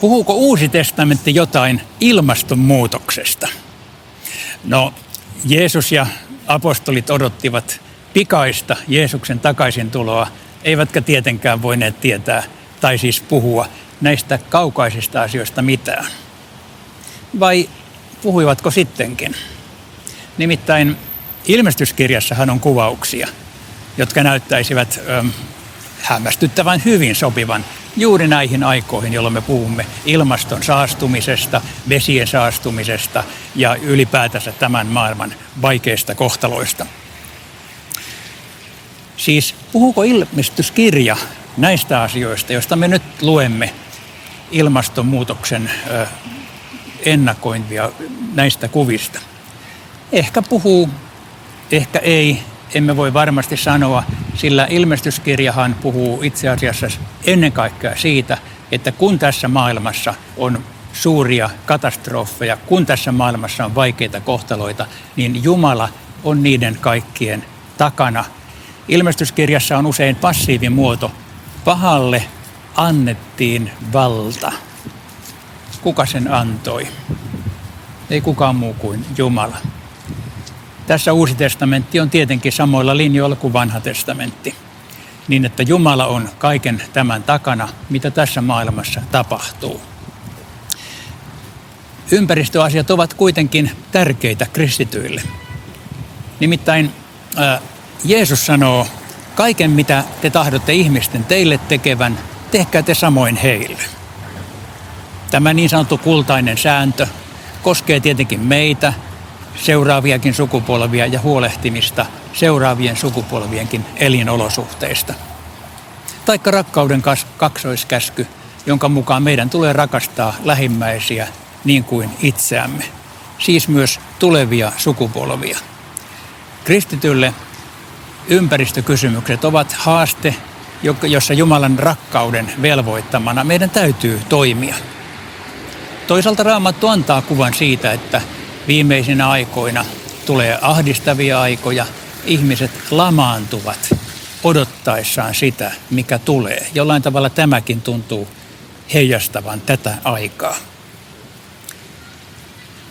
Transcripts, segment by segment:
Puhuuko Uusi testamentti jotain ilmastonmuutoksesta? No, Jeesus ja apostolit odottivat pikaista Jeesuksen takaisintuloa, eivätkä tietenkään voineet tietää tai siis puhua näistä kaukaisista asioista mitään. Vai puhuivatko sittenkin? Nimittäin ilmestyskirjassahan on kuvauksia, jotka näyttäisivät ö, hämmästyttävän hyvin sopivan juuri näihin aikoihin, jolloin me puhumme ilmaston saastumisesta, vesien saastumisesta ja ylipäätänsä tämän maailman vaikeista kohtaloista. Siis puhuuko ilmestyskirja näistä asioista, joista me nyt luemme ilmastonmuutoksen ennakointia näistä kuvista? Ehkä puhuu, ehkä ei, emme voi varmasti sanoa, sillä ilmestyskirjahan puhuu itse asiassa ennen kaikkea siitä, että kun tässä maailmassa on suuria katastrofeja, kun tässä maailmassa on vaikeita kohtaloita, niin Jumala on niiden kaikkien takana. Ilmestyskirjassa on usein passiivimuoto. Pahalle annettiin valta. Kuka sen antoi? Ei kukaan muu kuin Jumala. Tässä Uusi testamentti on tietenkin samoilla linjoilla kuin Vanha testamentti. Niin, että Jumala on kaiken tämän takana, mitä tässä maailmassa tapahtuu. Ympäristöasiat ovat kuitenkin tärkeitä kristityille. Nimittäin ää, Jeesus sanoo, kaiken mitä te tahdotte ihmisten teille tekevän, tehkää te samoin heille. Tämä niin sanottu kultainen sääntö koskee tietenkin meitä, seuraaviakin sukupolvia ja huolehtimista seuraavien sukupolvienkin elinolosuhteista. Taikka rakkauden kaksoiskäsky, jonka mukaan meidän tulee rakastaa lähimmäisiä niin kuin itseämme, siis myös tulevia sukupolvia. Kristitylle ympäristökysymykset ovat haaste, jossa Jumalan rakkauden velvoittamana meidän täytyy toimia. Toisaalta Raamattu antaa kuvan siitä, että viimeisinä aikoina tulee ahdistavia aikoja, ihmiset lamaantuvat odottaessaan sitä, mikä tulee. Jollain tavalla tämäkin tuntuu heijastavan tätä aikaa.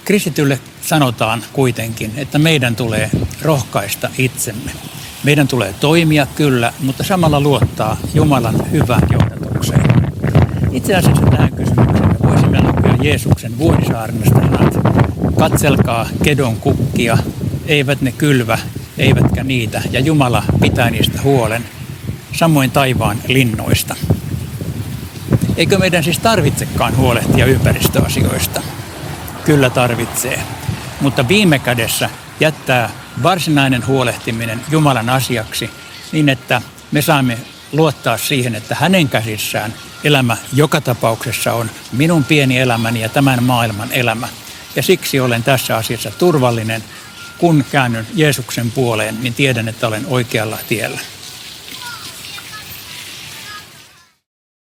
Kristitylle sanotaan kuitenkin, että meidän tulee rohkaista itsemme. Meidän tulee toimia kyllä, mutta samalla luottaa Jumalan hyvään johdatukseen. Itse asiassa tähän kysymykseen me voisimme lukea Jeesuksen vuodisaarnastanat. Katselkaa kedon kukkia, eivät ne kylvä, eivätkä niitä, ja Jumala pitää niistä huolen, samoin taivaan linnoista. Eikö meidän siis tarvitsekaan huolehtia ympäristöasioista? Kyllä tarvitsee. Mutta viime kädessä jättää varsinainen huolehtiminen Jumalan asiaksi niin, että me saamme luottaa siihen, että hänen käsissään elämä joka tapauksessa on minun pieni elämäni ja tämän maailman elämä. Ja siksi olen tässä asiassa turvallinen. Kun käännyn Jeesuksen puoleen, niin tiedän, että olen oikealla tiellä.